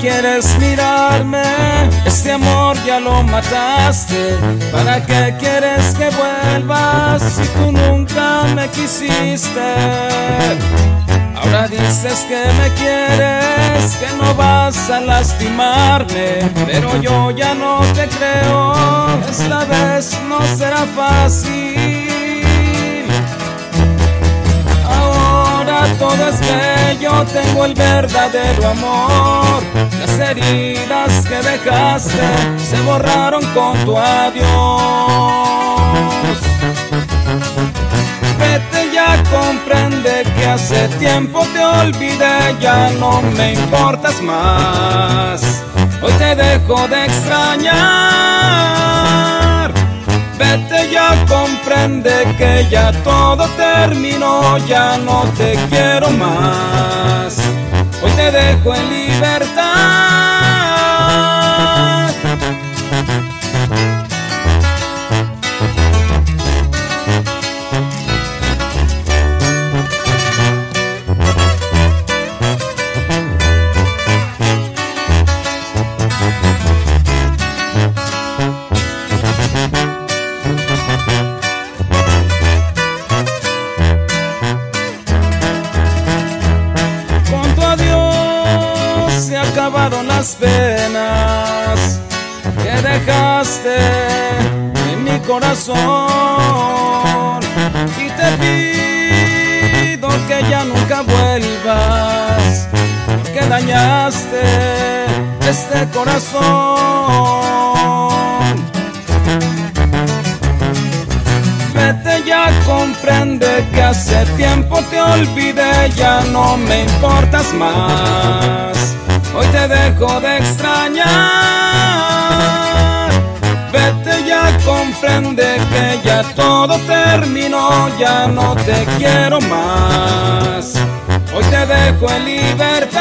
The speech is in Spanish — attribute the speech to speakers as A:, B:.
A: quieres mirarme? Este amor ya lo mataste. ¿Para qué quieres que vuelvas si tú nunca me quisiste? Ahora dices que me quieres, que no vas a lastimarme, pero yo ya no te creo, esta vez no será fácil. Todo es bello, tengo el verdadero amor, las heridas que dejaste se borraron con tu adiós. Vete ya, comprende que hace tiempo te olvidé, ya no me importas más. Hoy te dejo de extrañar. Vete ya, comprende que ya todo terminó, ya no te quiero dejo en libertad. Se acabaron las penas que dejaste en mi corazón y te pido que ya nunca vuelvas porque dañaste este corazón. Vete ya, comprende que hace tiempo te olvidé, ya no me importas más. Dejo de extrañar. Vete ya, comprende que ya todo terminó, ya no te quiero más. Hoy te dejo en libertad.